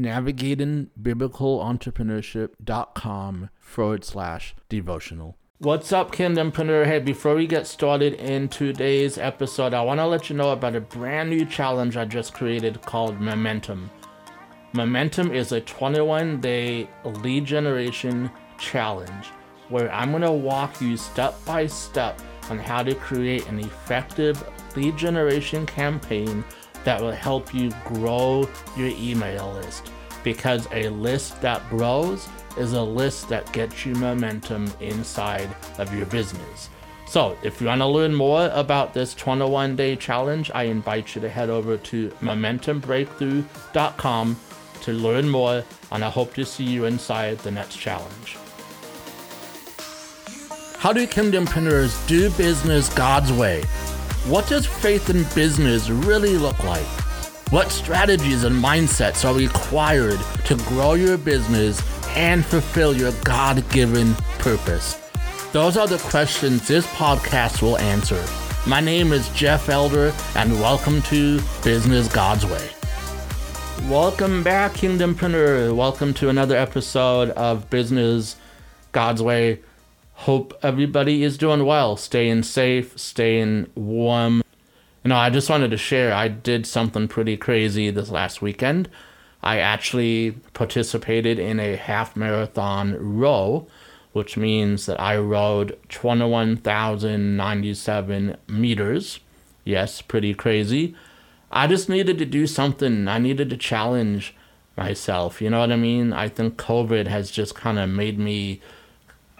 navigatingbiblicalentrepreneurship.com forward slash devotional. What's up, Kingdompreneur? Hey, before we get started in today's episode, I want to let you know about a brand new challenge I just created called Momentum. Momentum is a 21 day lead generation challenge where I'm going to walk you step by step on how to create an effective lead generation campaign that will help you grow your email list. Because a list that grows is a list that gets you momentum inside of your business. So, if you want to learn more about this 21 day challenge, I invite you to head over to momentumbreakthrough.com to learn more, and I hope to see you inside the next challenge. How do kingdompreneurs do business God's way? What does faith in business really look like? What strategies and mindsets are required to grow your business and fulfill your God given purpose? Those are the questions this podcast will answer. My name is Jeff Elder, and welcome to Business God's Way. Welcome back, Kingdompreneur. Welcome to another episode of Business God's Way. Hope everybody is doing well, staying safe, staying warm. You know, I just wanted to share, I did something pretty crazy this last weekend. I actually participated in a half marathon row which means that I rode 21,097 meters. Yes, pretty crazy. I just needed to do something. I needed to challenge myself. You know what I mean? I think COVID has just kind of made me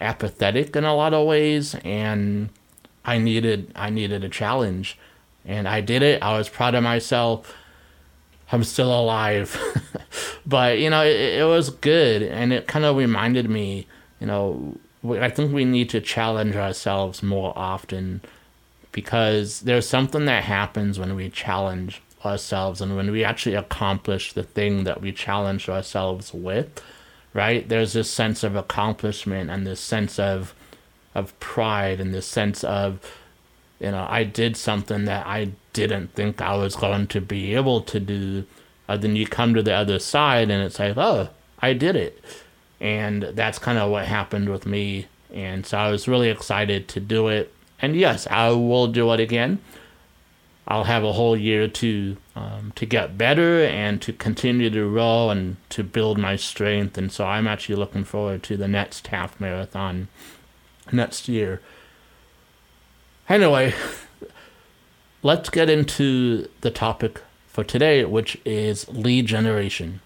apathetic in a lot of ways and I needed I needed a challenge and I did it. I was proud of myself. I'm still alive. but, you know, it, it was good and it kind of reminded me you know, I think we need to challenge ourselves more often because there's something that happens when we challenge ourselves and when we actually accomplish the thing that we challenge ourselves with, right? There's this sense of accomplishment and this sense of of pride and this sense of you know, I did something that I didn't think I was going to be able to do. And then you come to the other side and it's like, oh, I did it and that's kind of what happened with me. And so I was really excited to do it. And yes, I will do it again. I'll have a whole year to um, to get better and to continue to row and to build my strength. And so I'm actually looking forward to the next half marathon next year. Anyway, let's get into the topic for today, which is lead generation.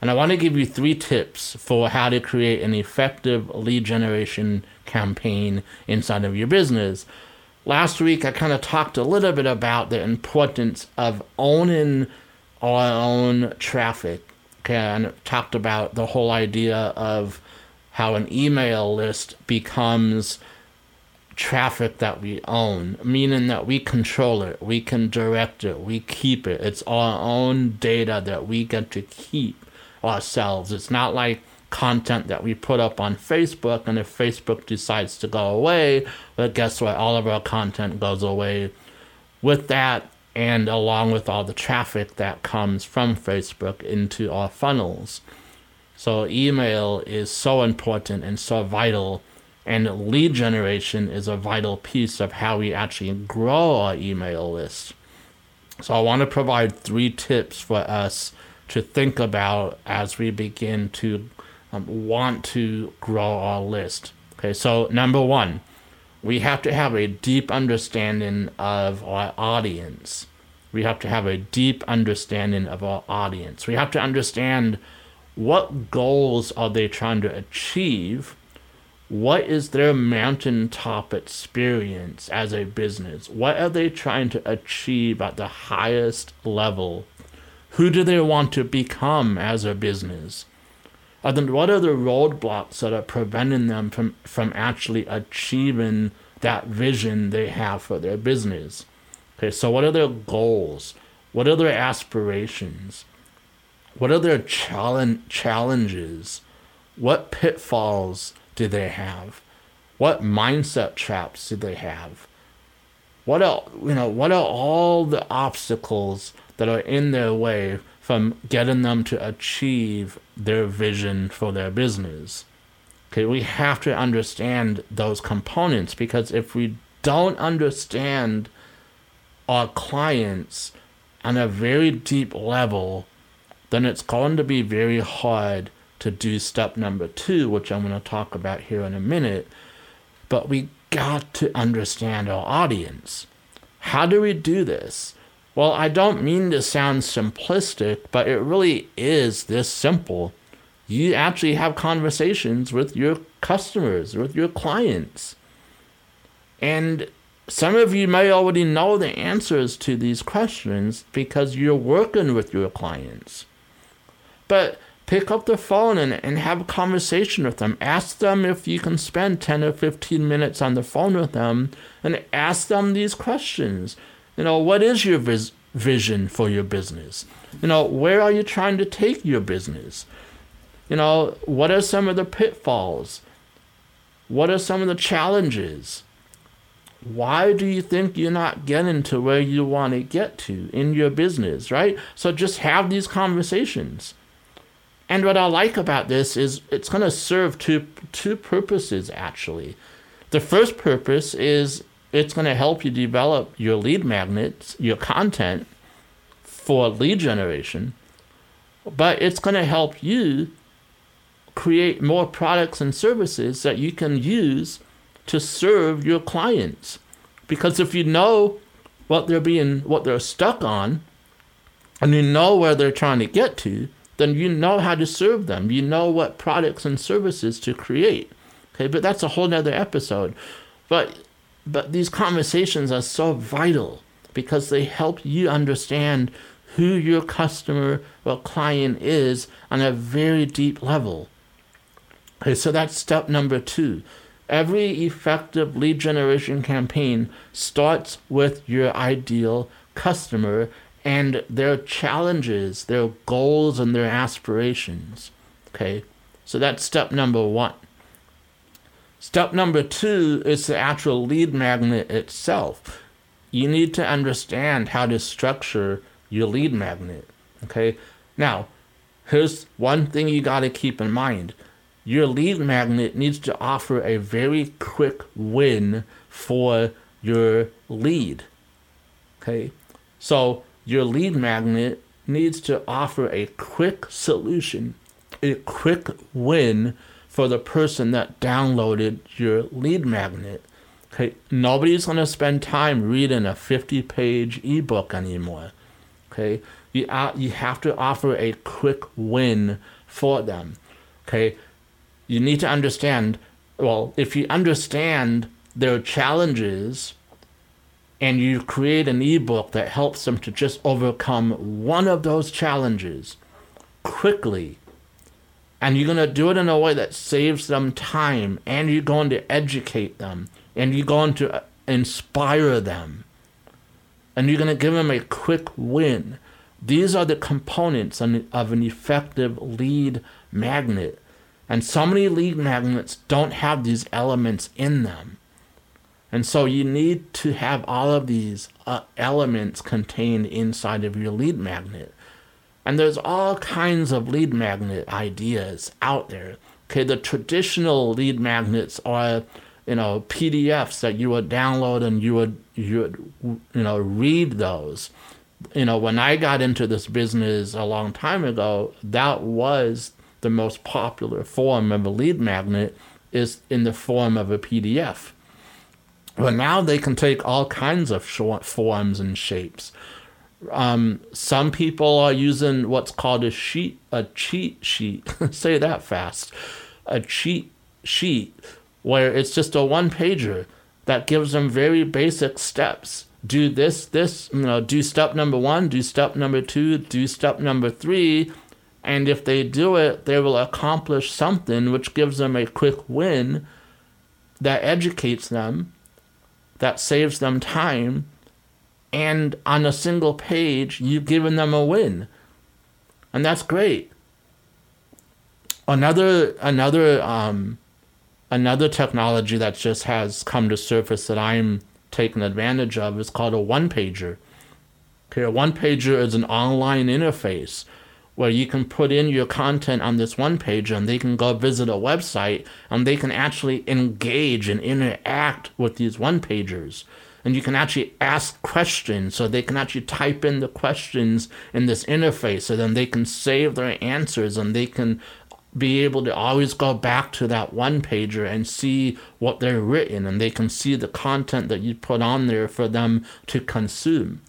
And I want to give you three tips for how to create an effective lead generation campaign inside of your business. Last week, I kind of talked a little bit about the importance of owning our own traffic. Okay, and talked about the whole idea of how an email list becomes traffic that we own, meaning that we control it, we can direct it, we keep it. It's our own data that we get to keep ourselves. It's not like content that we put up on Facebook, and if Facebook decides to go away, well, guess what? All of our content goes away with that, and along with all the traffic that comes from Facebook into our funnels. So, email is so important and so vital, and lead generation is a vital piece of how we actually grow our email list. So, I want to provide three tips for us to think about as we begin to um, want to grow our list. Okay, so number one, we have to have a deep understanding of our audience. We have to have a deep understanding of our audience. We have to understand what goals are they trying to achieve? What is their mountaintop experience as a business? What are they trying to achieve at the highest level who do they want to become as a business? Are the, what are the roadblocks that are preventing them from, from actually achieving that vision they have for their business? Okay, so what are their goals? What are their aspirations? What are their challenge, challenges? What pitfalls do they have? What mindset traps do they have? What are you know? What are all the obstacles that are in their way from getting them to achieve their vision for their business? Okay, we have to understand those components because if we don't understand our clients on a very deep level, then it's going to be very hard to do step number two, which I'm going to talk about here in a minute. But we got to understand our audience. How do we do this? Well, I don't mean to sound simplistic, but it really is this simple. You actually have conversations with your customers, with your clients. And some of you may already know the answers to these questions because you're working with your clients. But pick up the phone and, and have a conversation with them. Ask them if you can spend 10 or 15 minutes on the phone with them and ask them these questions. You know, what is your vis- vision for your business? You know, where are you trying to take your business? You know, what are some of the pitfalls? What are some of the challenges? Why do you think you're not getting to where you want to get to in your business, right? So just have these conversations and what I like about this is it's going to serve two two purposes actually. The first purpose is it's going to help you develop your lead magnets, your content for lead generation, but it's going to help you create more products and services that you can use to serve your clients. Because if you know what they're being what they're stuck on and you know where they're trying to get to, then you know how to serve them. You know what products and services to create. Okay, but that's a whole nother episode. But but these conversations are so vital because they help you understand who your customer or client is on a very deep level. Okay, so that's step number two. Every effective lead generation campaign starts with your ideal customer and their challenges, their goals, and their aspirations. Okay, so that's step number one. Step number two is the actual lead magnet itself. You need to understand how to structure your lead magnet. Okay, now here's one thing you got to keep in mind your lead magnet needs to offer a very quick win for your lead. Okay, so your lead magnet needs to offer a quick solution, a quick win for the person that downloaded your lead magnet. Okay, nobody's gonna spend time reading a 50-page ebook anymore. Okay, you uh, you have to offer a quick win for them. Okay, you need to understand. Well, if you understand their challenges and you create an ebook that helps them to just overcome one of those challenges quickly and you're going to do it in a way that saves them time and you're going to educate them and you're going to uh, inspire them. And you're going to give them a quick win. These are the components of an effective lead magnet. And so many lead magnets don't have these elements in them. And so you need to have all of these uh, elements contained inside of your lead magnet. And there's all kinds of lead magnet ideas out there. Okay, the traditional lead magnets are, you know, PDFs that you would download and you would you would you know read those. You know, when I got into this business a long time ago, that was the most popular form of a lead magnet is in the form of a PDF. But now they can take all kinds of short forms and shapes. Um, some people are using what's called a sheet, a cheat sheet. Say that fast. A cheat sheet where it's just a one pager that gives them very basic steps. Do this, this, you know, do step number one, do step number two, do step number three, And if they do it, they will accomplish something which gives them a quick win that educates them, that saves them time, and on a single page, you've given them a win. And that's great. Another another um, another technology that just has come to surface that I'm taking advantage of is called a one pager. Okay, a one pager is an online interface where you can put in your content on this one page and they can go visit a website and they can actually engage and interact with these one pagers. And you can actually ask questions so they can actually type in the questions in this interface so then they can save their answers and they can be able to always go back to that one pager and see what they're written and they can see the content that you put on there for them to consume.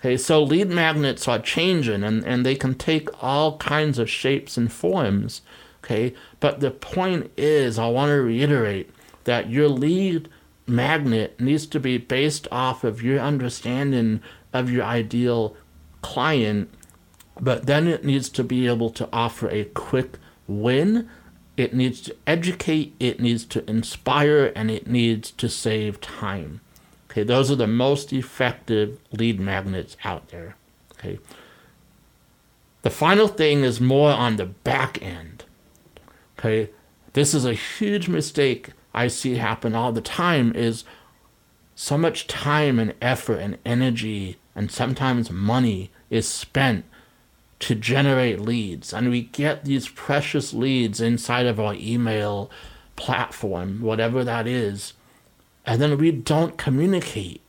Okay, so lead magnets are changing and, and they can take all kinds of shapes and forms. Okay, but the point is, I want to reiterate that your lead magnet needs to be based off of your understanding of your ideal client, but then it needs to be able to offer a quick win. It needs to educate, it needs to inspire, and it needs to save time. Okay, those are the most effective lead magnets out there. Okay. The final thing is more on the back end. Okay, this is a huge mistake I see happen all the time is so much time and effort and energy and sometimes money is spent to generate leads. And we get these precious leads inside of our email platform, whatever that is, and then we don't communicate.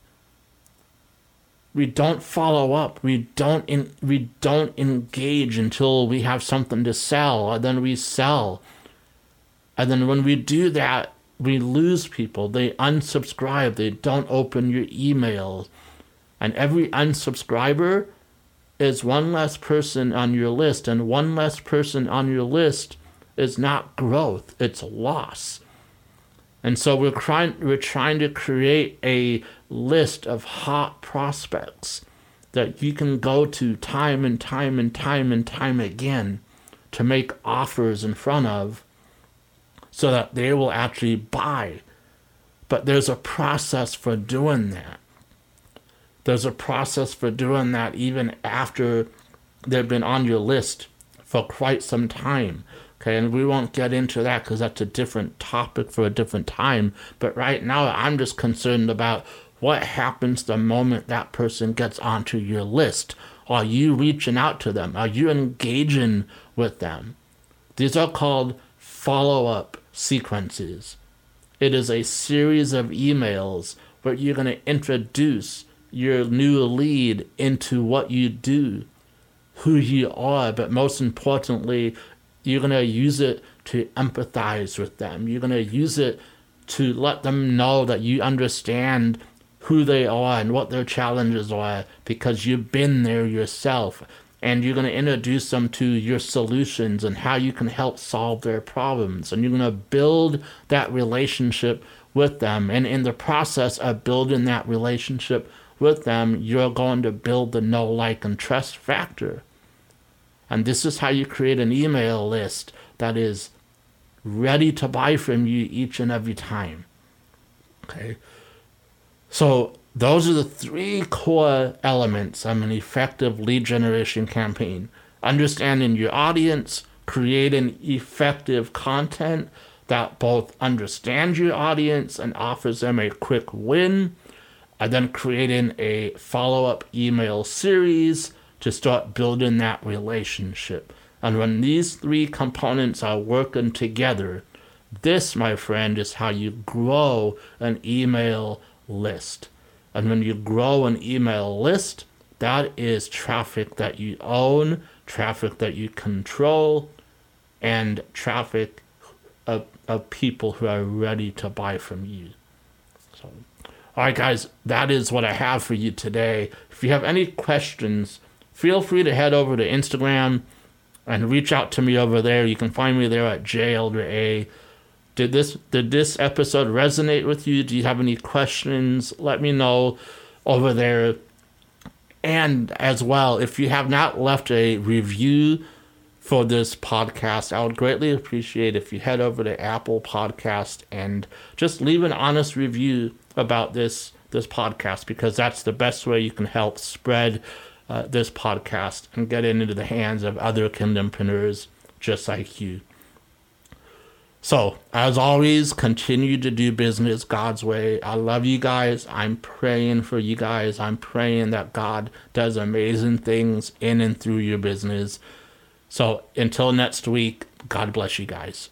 We don't follow up. We don't in, we don't engage until we have something to sell, and then we sell. And then when we do that, we lose people. They unsubscribe. They don't open your email. And every unsubscriber is one less person on your list, and one less person on your list is not growth, it's loss. And so we're trying we're trying to create a list of hot prospects that you can go to time and time and time and time again to make offers in front of so that they will actually buy. But there's a process for doing that. There's a process for doing that even after they've been on your list for quite some time. Okay, and we won't get into that because that's a different topic for a different time. But right now, I'm just concerned about what happens the moment that person gets onto your list. Are you reaching out to them? Are you engaging with them? These are called follow up sequences. It is a series of emails where you're going to introduce your new lead into what you do, who you are, but most importantly, you're going to use it to empathize with them. You're going to use it to let them know that you understand who they are and what their challenges are because you've been there yourself. And you're going to introduce them to your solutions and how you can help solve their problems. And you're going to build that relationship with them. And in the process of building that relationship with them, you're going to build the know, like, and trust factor. And this is how you create an email list that is ready to buy from you each and every time. Okay. So those are the three core elements of an effective lead generation campaign. Understanding your audience, creating effective content that both understands your audience and offers them a quick win, and then creating a follow up email series to start building that relationship. And when these three components are working together, this, my friend, is how you grow an email list. And when you grow an email list, that is traffic that you own, traffic that you control, and traffic of, of people who are ready to buy from you. So. All right, guys, that is what I have for you today. If you have any questions, feel free to head over to Instagram and reach out to me over there. You can find me there at JElderA. Did this did this episode resonate with you? Do you have any questions? Let me know over there. And as well, if you have not left a review for this podcast. I would greatly appreciate if you head over to Apple Podcast and just leave an honest review about this this podcast because that's the best way you can help spread uh, this podcast and get it into the hands of other kingdompreneurs just like you. So, as always, continue to do business God's way. I love you guys. I'm praying for you guys. I'm praying that God does amazing things in and through your business. So, until next week, God bless you guys.